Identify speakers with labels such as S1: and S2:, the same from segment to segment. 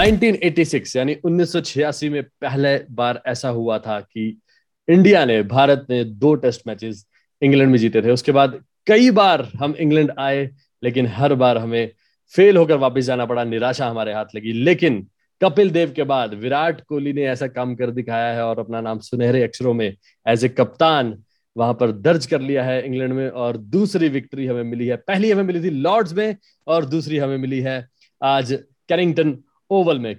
S1: 1986 यानी 1986 में पहले बार ऐसा हुआ था कि इंडिया ने, भारत ने दो टेस्ट मैचेस इंग्लैंड में जीते थे। उसके बाद कई बार हम इंग्लैंड आए, लेकिन हर बार हमें फेल होकर वापस जाना पड़ा, निराशा हमारे हाथ लगी। लेकिन कपिल देव के बाद विराट कोहली ने ऐसा काम कर दिखाया है और अपना नाम सुनहरे अक्षरों में एज ए कप्तान वहाँ पर दर्ज कर लिया है इंग्लैंड में और दूसरी विक्ट्री हमें मिली है। पहली हमें मिली थी लॉर्ड्स में और दूसरी हमें मिली है आज कैरिंगटन ओवल में।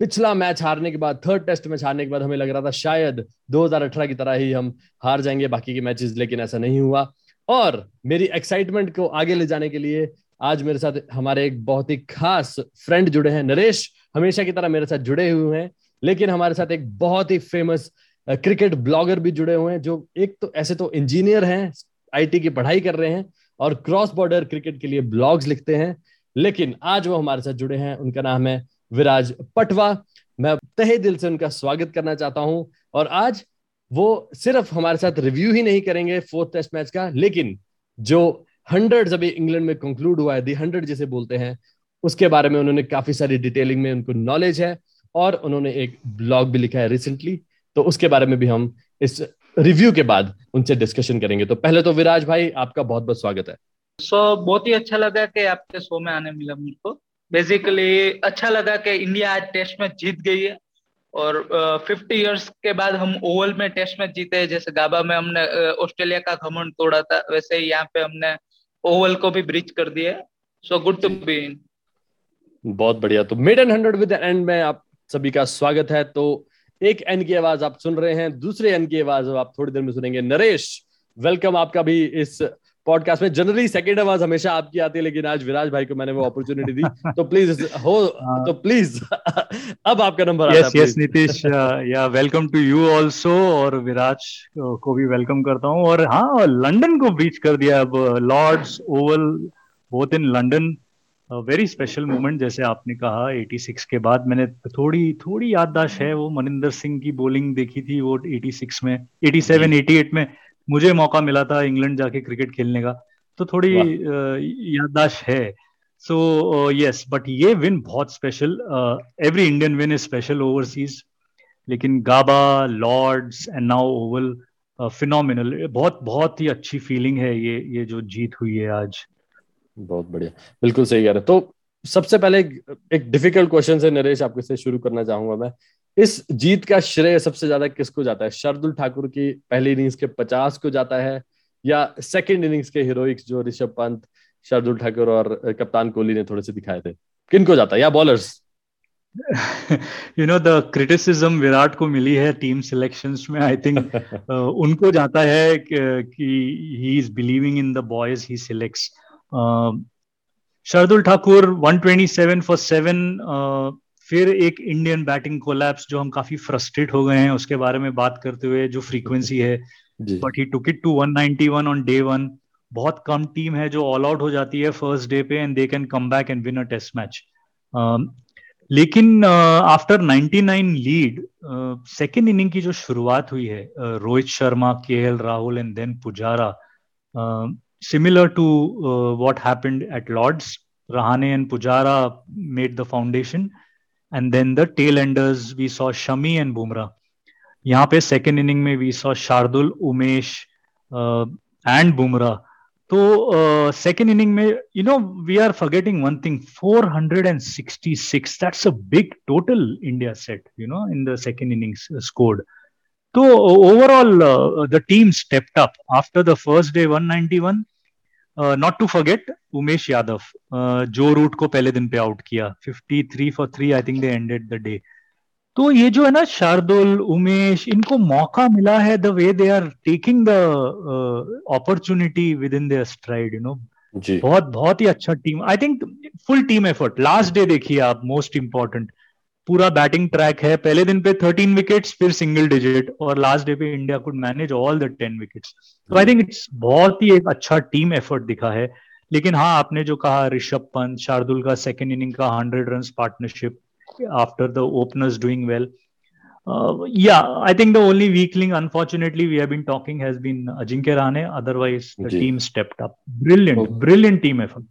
S1: पिछला मैच हारने के बाद थर्ड टेस्ट मैच हारने के बाद हमें लग रहा था शायद 2018 की तरह ही हम हार जाएँगे, बाकी के मैचेस लेकिन ऐसा नहीं हुआ। और मेरी एक्साइटमेंट को आगे ले जाने के लिए आज मेरे साथ हमारे एक बहुत ही खास फ्रेंड जुड़े हैं, नरेश। हमेशा की तरह मेरे साथ जुड़े हुए हैं, लेकिन हमारे साथ एक बहुत ही फ़ेमस क्रिकेट ब्लॉगर भी जुड़े हुए हैं, जो एक तो ऐसे तो इंजीनियर हैं आईटी की पढ़ाई कर रहे हैं और क्रॉस बॉर्डर क्रिकेट के लिए ब्लॉग्स लिखते हैं। लेकिन आज वो हमारे साथ जुड़े हैं, उनका नाम है विराज पटवा। मैं तहे दिल से उनका स्वागत करना चाहता हूँ। और आज वो सिर्फ़ हमारे साथ रिव्यू ही नहीं करेंगे फोर्थ टेस्ट मैच का लेकिन जो हंड्रेड अभी इंग्लैंड में कंक्लूड हुआ है दी हंड्रेड जिसे बोलते हैं उसके बारे में उन्होंने काफ़ी सारी डिटेलिंग में उनको नॉलेज है और उन्होंने एक ब्लॉग भी लिखा है रिसेंटली तो उसके बारे में भी हम इस रिव्यू के बाद उनसे डिस्कशन करेंगे। तो पहले तो विराज भाई आपका बहुत बहुत स्वागत है।
S2: सो so, बहुत ही अच्छा लगा कि आपके शो में आने मिला मुझको। बेसिकली अच्छा लगा कि इंडिया आज टेस्ट में जीत गई है। और फिफ्टी इयर्स के बाद हम ओवल में टेस्ट मैच जीते हैं। जैसे गाबा में हमने ऑस्ट्रेलिया का घमंड तोड़ा था, वैसे ही यहाँ पे हमने ओवल को भी ब्रिज कर दिया so good to be in
S1: बहुत बढ़िया। तो mid and hundred with and में आप सभी का स्वागत है। तो एक एन की आवाज़ आप सुन रहे हैं, दूसरे एन की आवाज़ आप थोड़ी देर में सुनेंगे। नरेश वेलकम आपका भी इस पॉडकास्ट में जनरली सेकंड आवाज़ हमेशा आपकी आती है लेकिन आज विराज भाई को मैंने वो अपॉर्चुनिटी दी। तो प्लीज़ हो हाँ। तो प्लीज़ अब आपका नंबर
S3: यस यस नीतीश या वेलकम टू यू आल्सो और विराज को भी वेलकम करता हूँ। और हाँ लंदन को बीच कर दिया अब Lord's Oval both in London very special moment जैसे आपने कहा 86 के बाद मैंने थोड़ी थोड़ी याददाश्त है वो मनिंदर सिंह की बॉलिंग देखी थी वो 86 में 87 88 में। मुझे मौका मिला था इंग्लैंड जाके क्रिकेट खेलने का। तो थोड़ी याददाश्त है। सो यस बट ये विन बहुत special every Indian win is special overseas लेकिन Gabba Lord's and now Oval phenomenal बहुत बहुत ही अच्छी फीलिंग है ये ये जो जीत हुई है आज।
S1: बहुत बढ़िया। बिल्कुल सही कह रहे तो सबसे पहले एक डिफ़िकल्ट क्वेश्चन से नरेश आपके से शुरू करना चाहूँगा मैं। इस जीत का श्रेय सबसे ज़्यादा किसको जाता है? शार्दुल ठाकुर की पहली इनिंग्स के पचास को जाता है या सेकेंड इनिंग्स के हीरोइक्स जो ऋषभ पंत शार्दुल ठाकुर और कप्तान कोहली ने थोड़े से दिखाए थे? किनको जाता है? या bowlers
S3: you know the criticism Virat को मिली है टीम सिलेक्शंस में आई थिंक uh, उनको जाता है कि he is believing in the boys he selects Shardul Thakur 127 for seven फिर एक इंडियन बैटिंग कोलैप्स जो हम काफ़ी फ्रस्ट्रेट हो गए हैं उसके बारे में बात करते हुए जो फ्रीक्वेंसी है but he took it to 191 on day one बहुत कम टीम है जो ऑल आउट हो जाती है फ़र्स्ट डे पे and they can come back and win a test match लेकिन after uh, 99 lead second inning की जो शुरुआत हुई है uh, Rohit Sharma K L Rahul and then Pujara similar to uh, what at Lords. Rahane and Pujara made the foundation. And then the tail enders, we saw Shami and Bumrah. यहाँ पे second inning में we saw Shardul Umesh and Bumrah तो second uh, inning में you know we are forgetting one thing 466 that's a big total India set you know in the second innings scored So overall, uh, the team stepped up after the first day 191. Uh, to to Umesh Yadav uh, Joe Root को पहले दिन पे out किया. 53 for three I think they ended the day तो ये जो है ना शार्दुल उमेश इनको मौका मिला है the way they are taking the opportunity within their stride you know बहुत बहुत ही अच्छा team I think full team effort last day देखिए आप मोस्ट इंपॉर्टेंट पूरा बैटिंग ट्रैक है पहले दिन पे थर्टीन विकेट्स फिर सिंगल डिजिट और लास्ट डे पे India could manage all the ten wickets तो आई थिंक इट्स बहुत ही एक अच्छा टीम एफर्ट दिखा है लेकिन हाँ आपने जो कहा ऋषभ पंत शार्दुल का सेकेंड इनिंग का hundred run partnership after the openers doing well yeah, I think the only weakling, unfortunately, we have been talking has been Ajinkya Rahane. Otherwise, the team stepped up. Brilliant, brilliant team effort.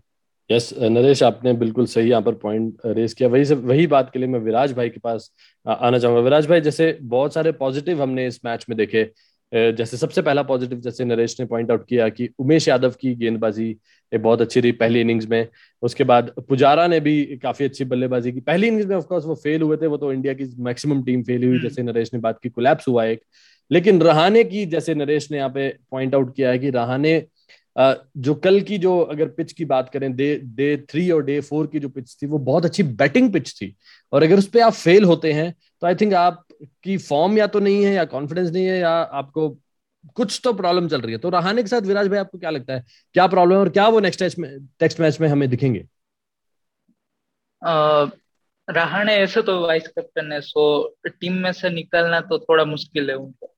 S1: Yes Naresh आपने बिल्कुल सही यहाँ पर point race किया। वही से वही बात के लिए मैं विराज भाई के पास आना चाहूँगा। विराज भाई जैसे बहुत सारे पॉजिटिव हमने इस मैच में देखे। जैसे सबसे पहला पॉजिटिव जैसे नरेश ने पॉइंट आउट किया कि उमेश यादव की गेंदबाजी बहुत अच्छी रही पहली इनिंग्स में। उसके बाद पुजारा ने भी काफ़ी अच्छी बल्लेबाजी की। पहली इनिंग्स में ऑफकोर्स वो फेल हुए थे। वो तो इंडिया की मैक्सिमम टीम फेल हुई हम्म। जैसे नरेश ने बात की कोलैप्स हुआ एक। लेकिन रहाने की जैसे नरेश ने यहाँ पे पॉइंट आउट किया है कि रहाने जो कल की जो अगर पिच की बात करें डे डे थ्री और डे फोर की जो पिच थी, वो बहुत अच्छी बैटिंग पिच थी। और अगर उस पर आप फेल होते हैं तो आई थिंक आपकी फॉर्म या तो नहीं है, या कॉन्फिडेंस नहीं है, या आपको कुछ तो प्रॉब्लम चल रही है। तो रहाने के साथ विराज भाई, आपको क्या लगता है? क्या प्रॉब्लम है और क्या वो नेक्स्ट मैच में नेक्स्ट मैच में हमें दिखेंगे?
S2: रहाने ऐसे तो वाइस कैप्टन है सो टीम में से निकलना तो थोड़ा मुश्किल है उनको।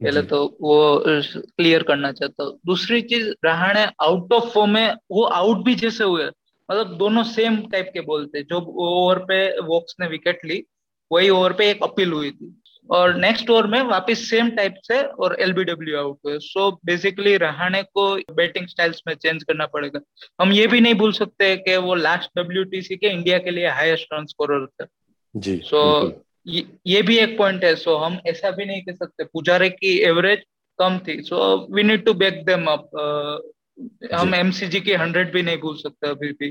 S2: पहले तो वो क्लियर करना चाहता हूँ। दूसरी चीज़ रहाणे आउट ऑफ़ फॉर्म है वो आउट भी जैसे हुए मतलब दोनों सेम टाइप के बोलते। जो ओवर पे वॉक्स ने विकेट ली वही ओवर पे एक अपील हुई थी। और नेक्स्ट ओवर में वापस सेम टाइप से और एलबीडब्ल्यू आउट हुए। सो बेसिकली रहाणे को बैटिंग स्टाइल्स में चेंज करना पड़ेगा। हम ये भी नहीं भूल सकते कि वो लास्ट डब्ल्यू के इंडिया के लिए हाईएस्ट रन स्कोरर थे। जी सो so, ये भी एक पॉइंट है. सो हम ऐसा भी नहीं कह सकते. पुजारे की एवरेज कम थी. So we need to back them up हम एमसीजी की हंड्रेड भी नहीं भूल सकते अभी भी.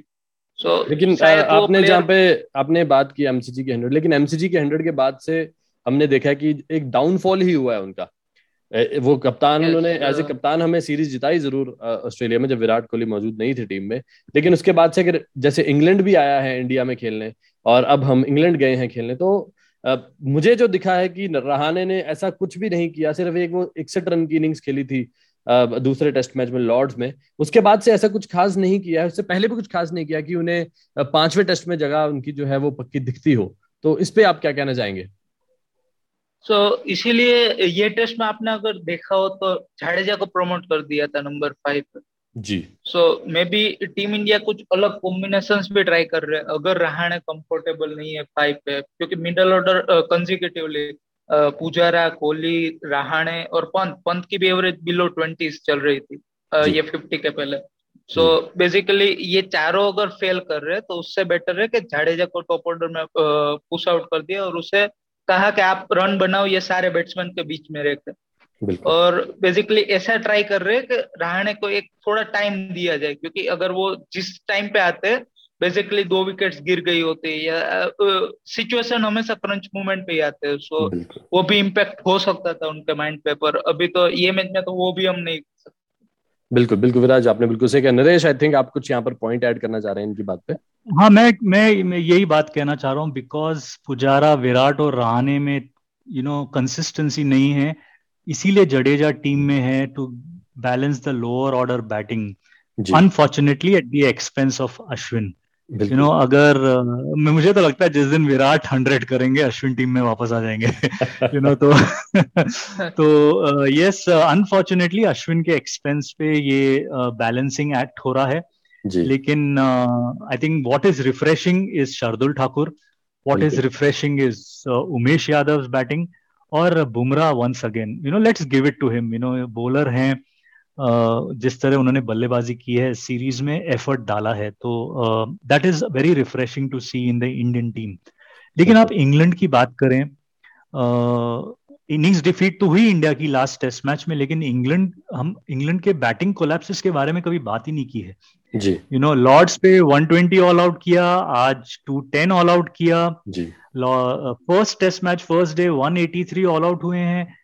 S2: सो so,
S1: लेकिन आपने जहाँ पे आपने बात की एमसीजी की हंड्रेड लेकिन एमसीजी की हंड्रेड के बाद से हमने देखा कि एक डाउनफॉल ही हुआ है उनका. वो कप्तान yes, उन्होंने एज ए कप्तान हमें सीरीज़ जिताई ज़रूर ऑस्ट्रेलिया में जब विराट कोहली मौजूद नहीं थे टीम में. लेकिन उसके बाद से अगर जैसे इंग्लैंड भी आया है इंडिया में खेलने और अब हम इंग्लैंड गए हैं खेलने तो मुझे जो दिखा है कि रहाने ने ऐसा कुछ भी नहीं किया सिर्फ़ एक वो इकसठ रन की इनिंग्स खेली थी दूसरे टेस्ट मैच में लॉर्ड्स में। उसके बाद से ऐसा कुछ खास नहीं किया है उससे पहले भी कुछ खास नहीं किया कि उन्हें पाँचवें टेस्ट में जगह उनकी जो है वो पक्की दिखती हो। तो इस पे आप क्या कहना चाहेंगे?
S2: सो so, इसीलिए ये टेस्ट में आपने अगर देखा हो तो जाडेजा को प्रमोट कर दिया था नंबर फाइव
S1: जी।
S2: So may be team India कुछ अलग कॉम्बिनेशन भी ट्राई कर रहे हैं। अगर रहाणे कंफर्टेबल नहीं है फाइव पे क्योंकि middle order consecutively Pujara Kohli Rahane और पंत पंत की भी एवरेज बिलो ट्वेंटी चल रही थी uh, ये फिफ्टी के पहले। सो so, बेसिकली ये चारों अगर फेल कर रहे हैं तो उससे बेटर है कि जाडेजा को टॉप ऑर्डर में पुश आउट कर दिया और उसे कहा कि आप रन बनाओ ये सारे बैट्समैन के बीच में रहकर और बेसिकली ऐसा ट्राई कर रहे हैं कि रहाणे को एक थोड़ा टाइम दिया जाए क्योंकि अगर वो जिस टाइम पे आते हैं बेसिकली दो विकेट्स गिर गई होती या सिचुएशन uh, हमेशा क्रंच मूवमेंट पे ही आते हैं सो वो भी इम्पैक्ट हो सकता था उनके माइंड पे पर अभी तो ये मैच में तो वो भी हम नहीं
S1: बिल्कुल बिल्कुल विराज आपने बिल्कुल सही कहा नरेश आई थिंक आप कुछ यहाँ पर पॉइंट ऐड करना चाह रहे हैं इनकी बात पे?
S3: हाँ मैं मैं, मैं यही बात कहना चाह रहा हूँ बिकॉज़ पुजारा विराट और रहाने में यू नो कंसिस्टेंसी नहीं है। इसीलिए जडेजा टीम में है to balance the lower order batting unfortunately at the expense of Ashwin you know अगर uh, मुझे तो लगता है जिस दिन विराट हंड्रेड करेंगे अश्विन टीम में वापस आ जाएँगे। यू नो तो तो यस अनफॉर्चुनेटली अश्विन के एक्सपेंस पे ये बैलेंसिंग uh, एक्ट हो रहा है। लेकिन I think what is refreshing is Shardul Thakur what is refreshing is Umesh Yadav batting और Bumrah once again you know let's give it to him you know bowler हैं जिस तरह उन्होंने बल्लेबाजी की है सीरीज़ में एफर्ट डाला है तो that is very refreshing to see in the Indian team लेकिन आप इंग्लैंड की बात करें इनिंग्स डिफीट तो हुई इंडिया की लास्ट टेस्ट मैच में लेकिन इंग्लैंड हम इंग्लैंड के बैटिंग कोलैप्सिस के बारे में कभी बात ही नहीं की है।
S1: जी।
S3: यू नो लॉर्ड्स पे 120 ऑल आउट किया आज 210 ऑल आउट किया।
S1: जी।
S3: First test match first day 183 all out हुए हैं।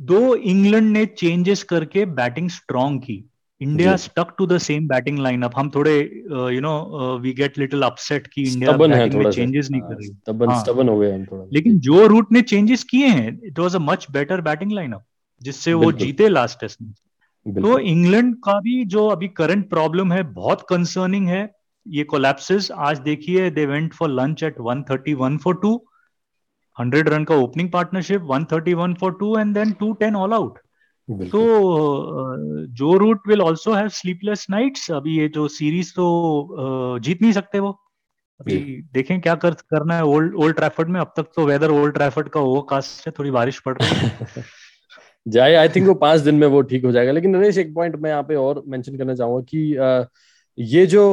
S3: दो इंग्लैंड ने चेंजेस करके बैटिंग स्ट्रॉन्ग की। India stuck to the same batting lineup हम थोड़े you know we get little upset की इंडिया बैटिंग में चेंजेस नहीं कर रही।
S1: स्टबन हाँ, स्टबन हो गए हम थोड़ा।
S3: लेकिन जो। रूट ने चेंजेस किए हैं। It was a much better batting lineup जिससे वो जीते लास्ट टेस्ट में। तो इंग्लैंड का भी जो अभी करंट प्रॉब्लम है बहुत कंसर्निंग है। ये कोलैप्सेस आज देखिए they went for lunch at 131 for two 100 run का opening partnership 131 for two and then 210 all out तो Joe Root will also have sleepless nights अभी ये जो सीरीज़ तो जीत नहीं सकते वो। अभी देखें क्या कर करना है। ओल्ड ओल्ड ट्रैफर्ड में अब तक तो वेदर ओल्ड ट्रैफर्ड का ओवरकास्ट है। थोड़ी बारिश पड़ रही है।
S1: जाए। आई थिंक वो पाँच दिन में वो ठीक हो जाएगा। लेकिन नरेश एक पॉइंट मैं यहाँ पे और मेंशन करना चाहूँगा कि ये जो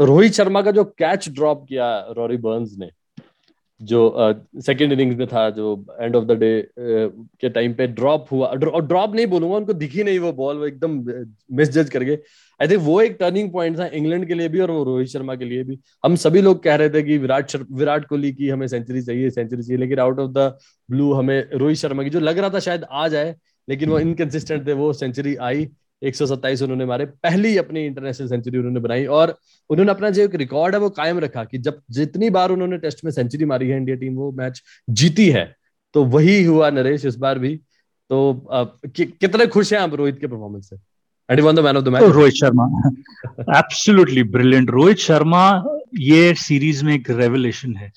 S1: रोहित शर्मा का जो कैच ड्रॉप किया रॉरी बर्न्स ने जो सेकेंड uh, इनिंग्स में था जो एंड ऑफ़ द डे के टाइम पे ड्रॉप हुआ। और ड्रॉप नहीं बोलूँगा उनको दिखी नहीं वो बॉल वो एकदम मिस जज कर गए आई थिंक वो एक टर्निंग पॉइंट था इंग्लैंड के लिए भी और वो रोहित शर्मा के लिए भी। हम सभी लोग कह रहे थे कि विराट विराट कोहली की हमें सेंचुरी चाहिए सेंचुरी चाहिए लेकिन आउट ऑफ़ द ब्लू हमें रोहित शर्मा की जो लग रहा था शायद आ जाए लेकिन वो इनकन्सिस्टेंट थे वो सेंचुरी आई। एक सौ सत्ताइस उन्होंने मारे पहली अपनी इंटरनेशनल सेंचुरी उन्होंने बनाई और उन्होंने अपना जो एक रिकॉर्ड है वो कायम रखा कि जब जितनी बार उन्होंने टेस्ट में सेंचुरी मारी है इंडिया टीम वो मैच जीती है। तो वही हुआ नरेश इस बार भी। तो कि, कितने खुश हैं आप रोहित के परफॉर्मेंस से? And won the man of the match
S3: Rohit Sharma. Absolutely brilliant Rohit Sharma ये सीरीज़ में एक रेवलेशन है।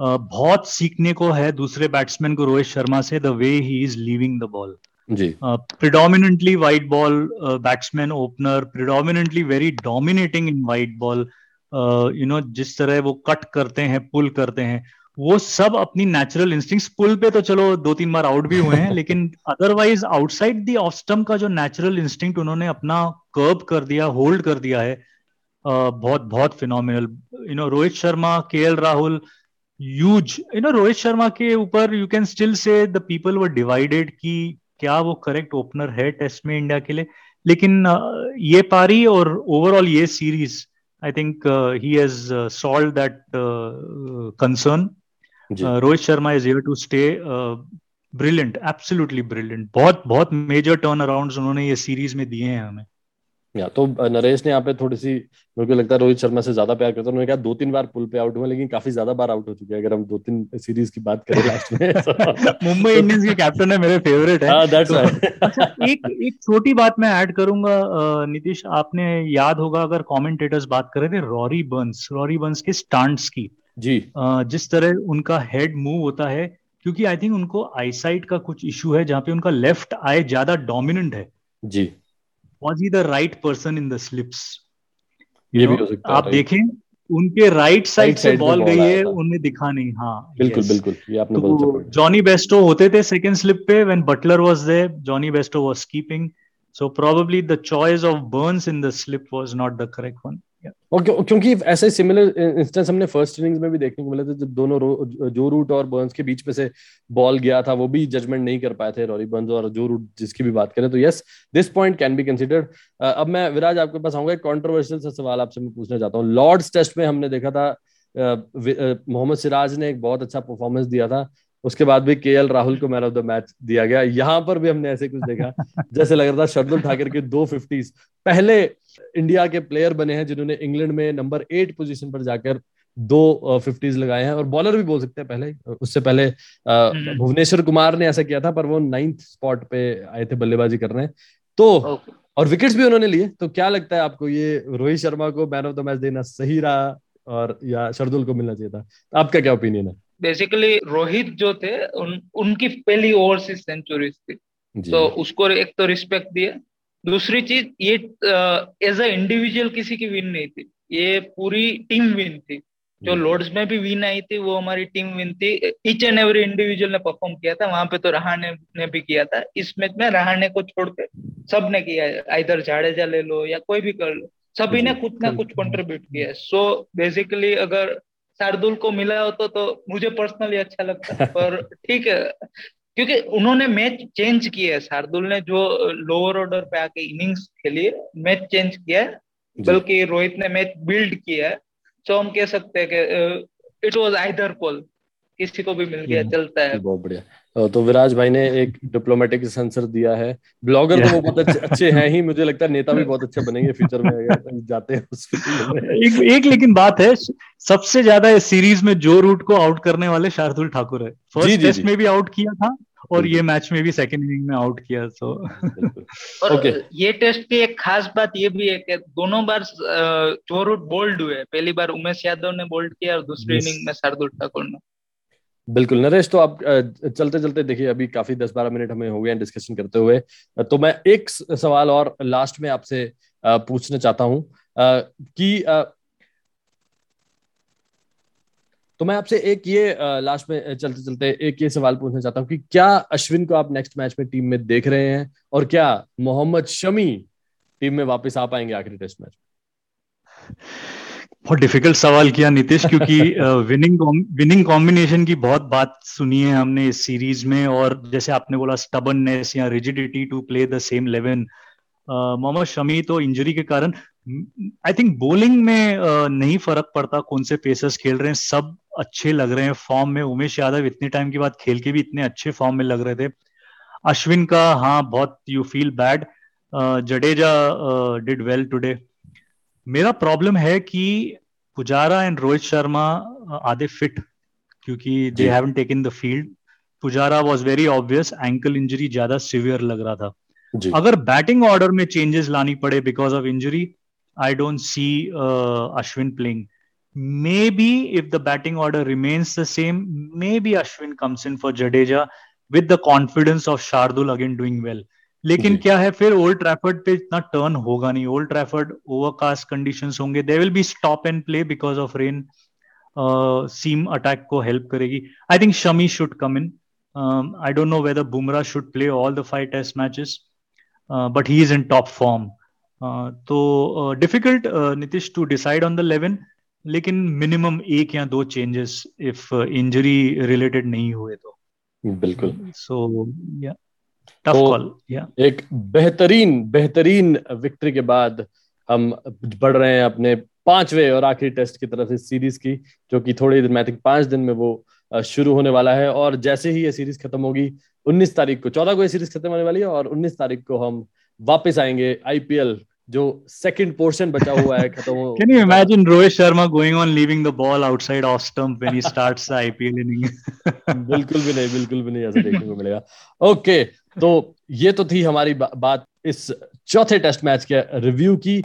S3: बहुत सीखने को है दूसरे बैट्समैन को रोहित शर्मा से the way he is leaving the
S1: ball
S3: predominantly white ball batsman opener predominantly very dominating in white ball you know जिस तरह वो कट करते हैं पुल करते हैं वो सब अपनी नेचुरल इंस्टिंक्ट पुल पे तो चलो दो तीन बार आउट भी हुए हैं लेकिन अदरवाइज़ आउटसाइड दी ऑस्टम का जो नेचुरल इंस्टिंक्ट उन्होंने अपना कर्ब कर दिया होल्ड कर दिया है uh, बहुत बहुत phenomenal you know Rohit Sharma K L Rahul use you know Rohit Sharma के ऊपर you can still say the people were divided की क्या वो करेक्ट ओपनर है टेस्ट में इंडिया के लिए? लेकिन ये पारी और ओवरऑल ये series I think he has solve that concern Rohit Sharma is here to stay brilliant absolutely brilliant बहुत बहुत मेजर टर्न अराउंड उन्होंने ये सीरीज़ में दिए हैं हमें।
S1: या तो नरेश ने यहाँ पे थोड़ी सी मेरे को लगता है रोहित शर्मा से ज़्यादा प्यार करता है उन्होंने कहा दो तीन बार पुल पे आउट हुए लेकिन काफ़ी ज़्यादा बार आउट हो चुके हैं अगर हम दो तीन सीरीज़ की बात करें लास्ट में
S3: मुंबई इंडियंस के कैप्टन है मेरे फेवरेट है। दैट्स हाँ, अच्छा एक एक छोटी बात मैं ऐड करूँगा नीतीश आपने याद होगा अगर कॉमेंटेटर्स बात कर रहे थे रॉरी बंस रॉरी बंस के स्टांट्स की।
S1: जी।
S3: जिस तरह उनका हेड मूव होता है क्योंकि आई थिंक उनको आईसाइट का कुछ इशू है जहाँ पे उनका लेफ़्ट आई ज़्यादा डोमिनेंट है।
S1: जी।
S3: Was he the right person in the slips ये भी हो सकता आप देखें उनके राइट साइड से बॉल गई है उनमें दिखा नहीं। हाँ
S1: बिल्कुल yes. बिल्कुल ये आपने तो
S3: जॉनी बेस्टो होते थे सेकंड स्लिप पे when Buttler was there Jonny Bairstow was keeping so probably the choice of Burns in the slip was not the correct one
S1: और क्यों, क्योंकि ऐसे सिमिलर इंस्टेंस हमने फ़र्स्ट इनिंग्स में भी देखने को मिले थे जब दोनों जो रूट और बर्न्स के बीच में से बॉल गया था वो भी जजमेंट नहीं कर पाए थे रॉरी बर्न्स और जो रूट जिसकी भी बात करें तो yes this point can be considered अब मैं विराज आपके पास आऊँगा एक कॉन्ट्रोवर्शियल सा सवाल आपसे मैं पूछना चाहता हूँ। लॉर्ड्स टेस्ट में हमने देखा था मोहम्मद सिराज ने एक बहुत अच्छा परफॉर्मेंस दिया था। उसके बाद भी के राहुल को मैन ऑफ़ द मैच दिया गया। यहाँ पर भी हमने ऐसे कुछ देखा जैसे लग रहा था शरदुल ठाकर के दो फिफ्टीज पहले इंडिया के प्लेयर बने हैं जिन्होंने इंग्लैंड में नंबर एट पोजीशन पर जाकर दो फिफ्टीज लगाए हैं। और बॉलर भी बोल सकते हैं पहले उससे पहले हम्म। भुवनेश्वर कुमार ने ऐसा किया था पर वो नाइन्थ स्पॉट पे आए थे बल्लेबाजी कर करने तो और विकेट्स भी उन्होंने लिए। तो क्या लगता है आपको ये रोहित शर्मा को मैन ऑफ़ द मैच देना सही रहा? और या शरदुल को मिलना चाहिए था? आपका क्या ओपिनियन है?
S2: बेसिकली रोहित जो थे उन, उनकी पहली ओवरसीज सेंचुरी थी। तो उसको एक तो रिस्पेक्ट दिया। दूसरी चीज़ ये एज अ इंडिविजुअल किसी की विन नहीं थी। ये पूरी टीम विन थी। जो लॉर्ड्स में भी विन आई थी वो हमारी टीम विन थी। ईच एंड एवरी इंडिविजुअल ने परफॉर्म किया था। वहाँ पे तो रहाने ने भी किया था। इस मैच में रहाने को छोड़ के सबने किया है। इधर जाडेजा ले लो या कोई भी कर लो। सभी ने कुछ ना कुछ कंट्रीब्यूट किया है। सो बेसिकली अगर शार्दुल को मिला हो तो, तो मुझे पर्सनली अच्छा लगता है। पर ठीक है क्योंकि उन्होंने मैच चेंज किया है। शार्दुल ने जो लोअर ऑर्डर पे आके इनिंग्स खेली मैच चेंज किया है। बल्कि रोहित ने मैच बिल्ड किया है। तो हम कह सकते हैं कि इट वाज आइदर कॉल किसी को भी मिल गया हम्म, चलता है।
S1: बहुत बढ़िया। तो विराज भाई ने एक डिप्लोमेटिक आंसर दिया है। ब्लॉगर तो वो बहुत अच्छे, अच्छे हैं ही मुझे लगता है नेता भी बहुत अच्छे बनेंगे फ्यूचर में अगर जाते हैं उस
S3: एक एक लेकिन बात है सबसे ज़्यादा इस सीरीज़ में जो रूट को आउट करने वाले शार्दुल ठाकुर है। फ़र्स्ट टेस्ट में भी आउट किया था और ये मैच में भी सेकंड इनिंग में आउट किया तो
S2: और okay. ये टेस्ट की एक खास बात ये भी है कि दोनों बार चोरूट बोल्ड हुए पहली बार उमेश यादव ने बोल्ड किया और दूसरी इनिंग में शार्दुल ठाकुर ने।
S1: बिल्कुल, नरेश तो आप चलते चलते देखिए, अभी काफ़ी दस बारह मिनट हमें हो गए हैं डिस्कशन करते हुए। तो मैं एक सवाल और लास्ट में आपसे पूछना चाहता हूँ कि तो मैं आपसे एक ये लास्ट में चलते चलते एक ये सवाल पूछना चाहता हूँ कि क्या अश्विन को आप नेक्स्ट मैच में टीम में देख रहे हैं? और क्या मोहम्मद शमी टीम में वापस आ पाएँगे आखिरी टेस्ट मैच
S3: बहुत डिफ़िकल्ट सवाल किया नीतीश क्योंकि विनिंग विनिंग कॉम्बिनेशन की बहुत बात सुनी है हमने इस सीरीज़ में और जैसे आपने बोला स्टबननेस या rigidity to play the same eleven Mohammed Shami तो इंजरी के कारण आई थिंक बोलिंग में uh, नहीं फ़र्क पड़ता कौन से पेसर्स खेल रहे हैं सब अच्छे लग रहे हैं फॉर्म में। उमेश यादव इतने टाइम के बाद खेल के भी इतने अच्छे फॉर्म में लग रहे थे। अश्विन का हाँ बहुत you feel bad Jadeja did well today मेरा प्रॉब्लम है कि पुजारा एंड रोहित शर्मा आधे फिट क्योंकि they haven't taken the field Pujara was very obvious ankle injury ज़्यादा सिवियर लग रहा था। जी. अगर बैटिंग ऑर्डर में चेंजेस लानी पड़े because of injury I don't see Ashwin playing maybe if the batting order remains the same maybe Ashwin comes in for Jadeja with the confidence of Shardul again doing well लेकिन क्या है फिर old Trafford पे इतना turn होगा नहीं। Old Trafford overcast conditions होंगे। They will be stop and play because of rain seam attack को हेल्प करेगी। I think Shami should come in I don't know whether Bumrah should play all the five test matches but he is in top form तो difficult Nitish to decide on the eleven लेकिन minimum एक या दो changes if injury related नहीं हुए तो।
S1: बिल्कुल।
S3: So या
S1: तो एक बेहतरीन बेहतरीन विक्ट्री के बाद हम बढ़ रहे हैं अपने पांचवे और आखिरी टेस्ट की तरफ़ इस सीरीज़ की जो कि थोड़ी दिन मैं पाँच दिन में वो शुरू होने वाला है। और जैसे ही ये सीरीज़ खत्म होगी 19 तारीख को 14 को ये सीरीज़ खत्म होने वाली है और 19 तारीख को हम वापस आएँगे आईपीएल जो सेकंड पोर्शन बचा हुआ है खत्म हो
S3: can you imagine Rohit Sharma going on leaving the ball outside off stump when he starts the IPL inning
S1: बिल्कुल भी नहीं बिल्कुल भी नहीं ऐसा देखने को मिलेगा। ओके तो ये तो थी हमारी बा, बात इस चौथे टेस्ट मैच के रिव्यू की।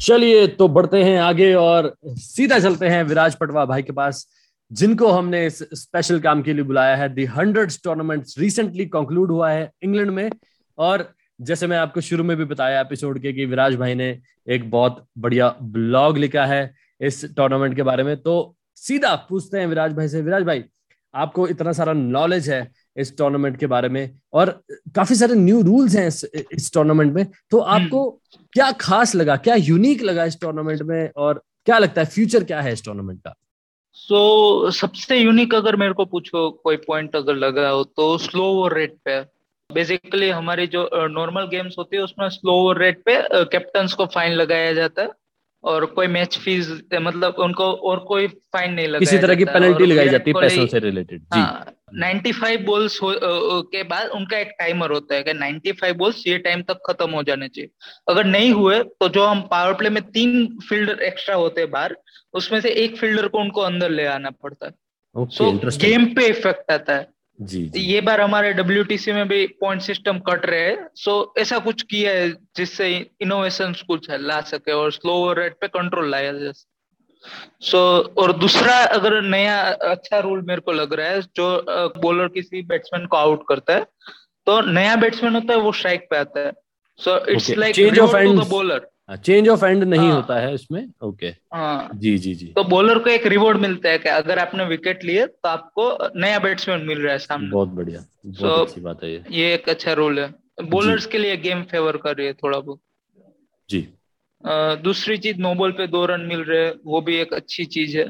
S1: चलिए तो बढ़ते हैं आगे और सीधा चलते हैं विराज पटवा भाई के पास जिनको हमने इस स्पेशल काम के लिए बुलाया है। The hundred tournament recently concluded हुआ है इंग्लैंड में और जैसे मैं आपको शुरू में भी बताया एपिसोड के कि विराज भाई ने एक बहुत बढ़िया ब्लॉग लिखा है इस टूर्नामेंट के बारे में तो सीधा पूछते हैं विराज भाई से विराज भाई आपको इतना सारा नॉलेज है इस टूर्नामेंट के बारे में और काफ़ी सारे न्यू रूल्स हैं इस, इस टूर्नामेंट में तो हम्म। आपको क्या खास लगा क्या यूनिक लगा इस टूर्नामेंट में और क्या लगता है फ्यूचर क्या है इस टूर्नामेंट का
S2: सो so, सबसे यूनिक अगर मेरे को पूछो कोई पॉइंट अगर लगा हो तो स्लो ओवर रेट पे बेसिकली हमारी जो नॉर्मल गेम्स होती है उसमें स्लो रेट पे कैप्टन को फाइन लगाया जाता है। और कोई मैच फ़ीस मतलब उनको और कोई फाइन नहीं लगा
S1: किसी तरह की पेनल्टी लगाई जाती है पैसों से रिलेटेड जी।
S2: हाँ, 95 बॉल्स के बाद उनका एक टाइमर होता है कि 95 बॉल्स ये टाइम तक खत्म हो जाने चाहिए। अगर नहीं हुए तो जो हम पावर प्ले में तीन फील्डर एक्स्ट्रा होते हैं बाहर उसमें से एक फील्डर को उनको अंदर ले आना पड़ता है। सो गेम पे इफ़ेक्ट आता है। जी, जी। ये बार हमारे डब्ल्यू में भी पॉइंट सिस्टम कट रहे हैं। सो ऐसा कुछ किया है जिससे इनोवेशन कुछ ला सके और स्लो रेट पे कंट्रोल लाया जा सो और दूसरा अगर नया अच्छा रूल मेरे को लग रहा है जो बॉलर किसी बैट्समैन को आउट करता है तो नया बैट्समैन होता है वो स्ट्राइक पे आता है। So it's like bowler
S1: change of end नहीं हाँ, होता है इसमें। ओके हाँ, जी जी जी।
S2: तो बॉलर को एक रिवॉर्ड मिलता है कि अगर आपने विकेट लिए तो आपको नया बैट्समैन मिल रहा है सामने।
S1: बहुत बढ़िया। बहुत so, अच्छी बात है ये।
S2: ये एक अच्छा रोल है। बॉलर्स के लिए गेम फेवर कर रही है थोड़ा बहुत।
S1: जी।
S2: दूसरी चीज़ नो बॉल पे दो रन मिल रहे हैं वो भी एक अच्छी चीज़ है।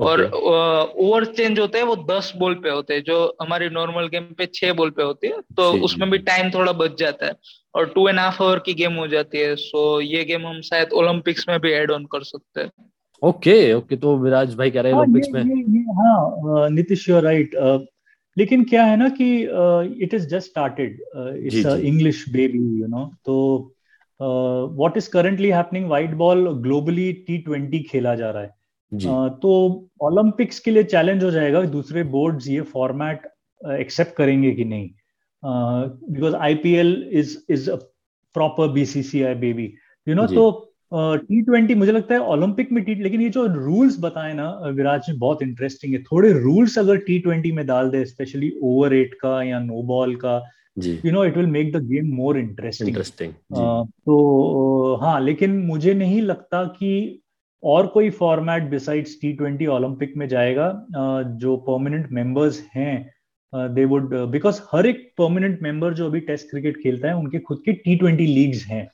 S2: और ओवर चेंज होते हैं वो दस बॉल पे होते हैं जो हमारी नॉर्मल गेम पे छह बॉल पे होती है तो उसमें भी टाइम थोड़ा बच जाता है। और टू एंड हाफ़ आवर की गेम हो जाती है सो ये गेम हम शायद ओलंपिक्स में भी एड ऑन कर सकते हैं।
S1: ओके ओके तो विराज भाई कह रहे हैं ओलंपिक्स हाँ, में।
S3: हाँ नीतीश यू राइट लेकिन क्या है ना कि it is just started it's English baby you know तो what is currently happening white ball globally T twenty खेला जा रहा है। तो ओलंपिक्स के लिए चैलेंज हो जाएगा दूसरे बोर्ड्स ये फॉर्मेट एक्सेप्ट करेंगे कि नहीं? Because IPL is is a proper BCCI baby you know तो टी uh, ट्वेंटी मुझे लगता है ओलंपिक में टी लेकिन ये जो रूल्स बताए ना विराज में बहुत इंटरेस्टिंग है। थोड़े रूल्स अगर टी ट्वेंटी में डाल दे स्पेशली ओवर एट का या नो बॉल का you know it will make the game more interesting
S1: interesting
S3: तो हाँ लेकिन मुझे नहीं लगता कि और कोई format besides T twenty Olympic में जाएगा जो परमानेंट मेंबर्स हैं दे वुड बिकॉज़ हर एक परमानेंट मेंबर जो अभी टेस्ट क्रिकेट खेलता है उनके खुद के टी ट्वेंटी लीग्स हैं।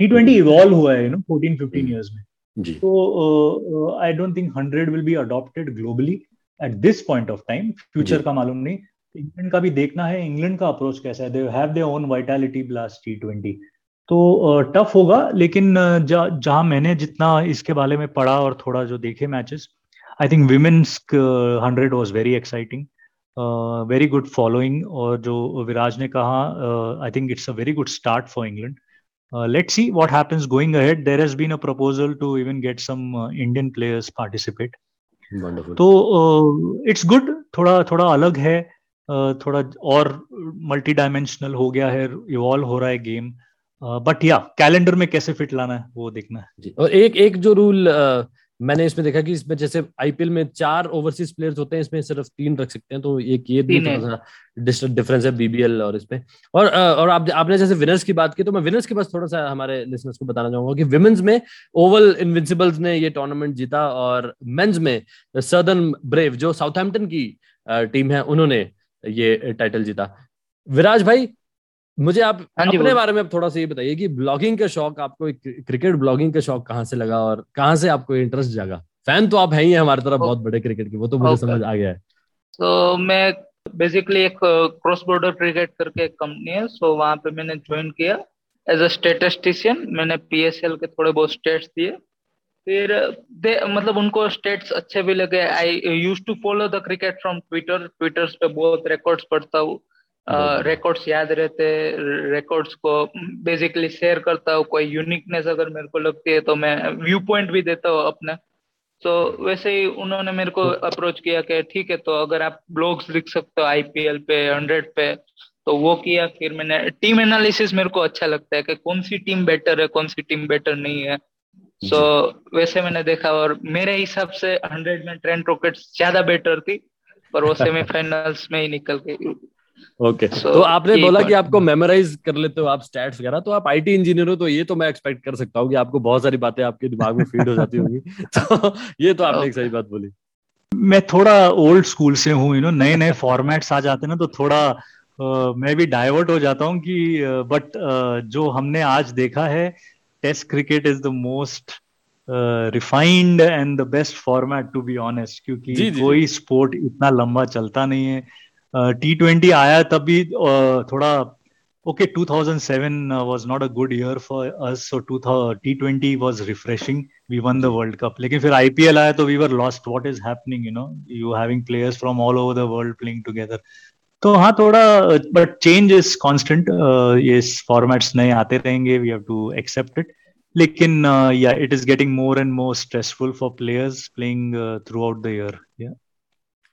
S3: टी ट्वेंटी इवॉल्व हुआ है you know fourteen fifteen years में। तो I don't think hundred will be adopted globally at this point of time future का मालूम नहीं। इंग्लैंड का भी देखना है इंग्लैंड का अप्रोच कैसा है। They have their own Vitality blast T twenty तो टफ होगा लेकिन जहाँ मैंने जितना इसके बारे में पढ़ा और थोड़ा जो देखे matches I think women's hundred was very exciting very good following और जो विराज ने कहा I think it's a very good start for England let's see what happens going ahead there has been a proposal to even get some Indian players participate तो it's uh, good थोड़ा थोड़ा अलग है uh, थोड़ा और multi dimensional हो गया है इवॉल्व हो रहा है गेम बट या कैलेंडर में कैसे फिट लाना है वो देखना है।
S1: और एक एक जो रूल uh, मैंने इसमें देखा कि इसमें जैसे आईपीएल में चार ओवरसीज प्लेयर्स होते हैं इसमें सिर्फ़ तीन रख सकते हैं तो एक ये भी थोड़ा सा डिफरेंस है बीबीएल और इसमें और और आप आपने जैसे विनर्स की बात की तो मैं विनर्स के पास थोड़ा सा हमारे लिसनर्स को बताना चाहूँगा कि विमेंस में ओवल इनविंसिबल्स ने ये टूर्नामेंट जीता और मेंस में सदर्न ब्रेव जो साउथहैम्पटन की टीम है उन्होंने ये टाइटल जीता। विराज भाई मुझे आप हाँ अपने बारे में थोड़ा सा ये बताइए कि ब्लॉगिंग का शौक आपको क्रिकेट ब्लॉगिंग का शौक कहाँ से लगा और कहाँ से आपको इंटरेस्ट जागा? फ़ैन तो आप है ही हमारी तरफ़ बहुत बड़े क्रिकेट के वो तो मुझे समझ आ गया है।
S2: तो मैं बेसिकली एक क्रॉस बॉर्डर क्रिकेट करके एक कंपनी है सो वहाँ पे मैंने ज्वाइन किया। एज अ स्टेटिस्टिशियन मैंने पीएसएल के थोड़े बहुत स्टेट्स दिए। फिर दे मतलब उनको स्टेट्स अच्छे भी लगे। I used to follow the cricket from Twitter Twitter पे बहुत रिकॉर्ड्स पढ़ता हूँ। रिकॉर्ड्स याद रहते रिकॉर्ड्स को बेसिकली शेयर करता हूँ कोई यूनिकनेस अगर मेरे को लगती है तो मैं व्यू पॉइंट भी देता हूँ अपना। तो वैसे ही उन्होंने मेरे को अप्रोच किया कि ठीक है तो अगर आप ब्लॉग्स लिख सकते हो आईपीएल पे हंड्रेड पे तो वो किया फिर मैंने टीम एनालिसिस मेरे को अच्छा लगता है कि कौन सी टीम बेटर है कौन सी टीम बेटर नहीं है। सो so, वैसे मैंने देखा और मेरे हिसाब से हंड्रेड में ट्रेंड रॉकेट्स ज़्यादा बेटर थी पर वो सेमीफाइनल्स में ही निकल गई।
S1: Okay okay. so, तो आपने बोला कि आपको मेमोराइज कर लेते हो आप स्टैट्स वगैरह तो आप आईटी इंजीनियर हो तो ये तो मैं एक्सपेक्ट कर सकता हूँ कि आपको बहुत सारी बातें आपके दिमाग में फ़ीड हो जाती होंगी। तो ये तो आपने एक सही बात बोली।
S3: मैं थोड़ा ओल्ड स्कूल से हूँ यू नो नए नए फॉर्मेट्स आ जाते ना तो थोड़ा uh, मैं भी डाइवर्ट हो जाता हूँ कि बट uh, जो हमने आज देखा है test cricket is the most refined and the best format to be honest क्योंकि जी, कोई स्पोर्ट इतना लंबा चलता नहीं है। टी ट्वेंटी आया तब भी थोड़ा okay 2007 was not a good year for us so T twenty was refreshing we won the world cup लेकिन फिर आईपीएल आया तो we were lost what is happening you know you having players from all over the world playing together तो हाँ थोड़ा but change is constant ये formats नए आते रहेंगे. We have to accept it लेकिन या it is getting more and more stressful for players playing throughout the year या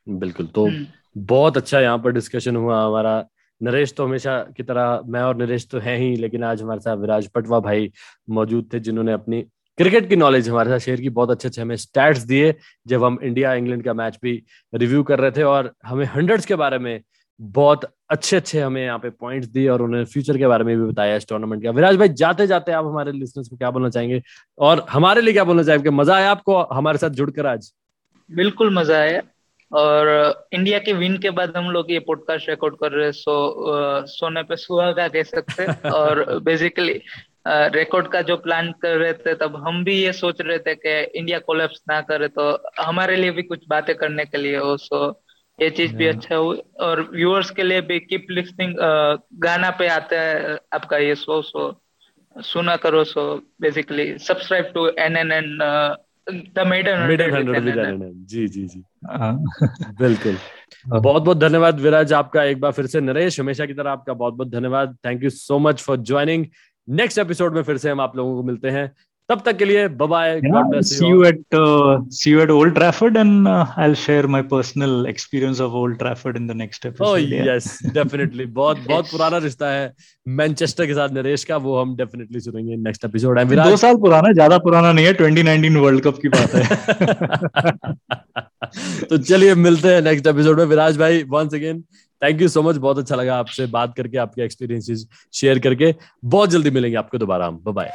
S1: बिल्कुल तो hmm. बहुत अच्छा यहाँ पर डिस्कशन हुआ हमारा। नरेश तो हमेशा की तरह, मैं और नरेश तो है ही, लेकिन आज हमारे साथ विराज पटवा भाई मौजूद थे, जिन्होंने अपनी क्रिकेट की नॉलेज हमारे साथ शेयर की। बहुत अच्छे अच्छे हमें स्टैट्स दिए, जब हम इंडिया इंग्लैंड का मैच भी रिव्यू कर रहे थे, और हमें हंड्रेड्स के बारे में बहुत अच्छे अच्छे हमें यहाँ पे पॉइंट्स दिए, और उन्होंने फ्यूचर के बारे में भी बताया इस टूर्नामेंट का। विराज भाई, जाते जाते आप हमारे लिसनर्स को क्या बोलना चाहेंगे? और हमारे लिए क्या बोलना चाहेंगे? मज़ा आया आपको हमारे साथ जुड़कर आज?
S2: बिल्कुल मज़ा आया। और इंडिया के विन के बाद हम लोग ये पॉडकास्ट रिकॉर्ड कर रहे हैं सो सोने पे सुहागा कह सकते हैं। और बेसिकली रिकॉर्ड का जो प्लान कर रहे थे तब हम भी ये सोच रहे थे कि इंडिया कोलेप्स ना करे तो हमारे लिए भी कुछ बातें करने के लिए हो सो ये चीज़ भी अच्छा हुई। और व्यूअर्स के लिए भी कीप लिस्निंग गाना पे आता है आपका ये शो सो सुना करो so basically subscribe to N N N
S1: जी जी जी। हाँ। बिल्कुल। बहुत बहुत धन्यवाद विराज आपका एक बार फिर से। नरेश हमेशा की तरह आपका बहुत बहुत धन्यवाद। Thank you so much for joining next episode में फिर से हम आप लोगों को मिलते हैं। तब तक के लिए bye
S3: bye see you at see you at Old Trafford and I will share my personal experience of Old Trafford in the next episode oh
S1: yes definitely बहुत बहुत पुराना रिश्ता है मैनचेस्टर के साथ नरेश का वो हम डेफिनेटली सुनेंगे नेक्स्ट एपिसोड
S3: है दो साल पुराना ज़्यादा पुराना नहीं है 2019 वर्ल्ड कप की बात है।
S1: तो चलिए मिलते हैं नेक्स्ट एपिसोड में। विराज भाई once again thank you so much बहुत अच्छा लगा आपसे बात करके आपके एक्सपीरियंसेस शेयर करके। बहुत जल्दी मिलेंगे आपको दोबारा हम। बाय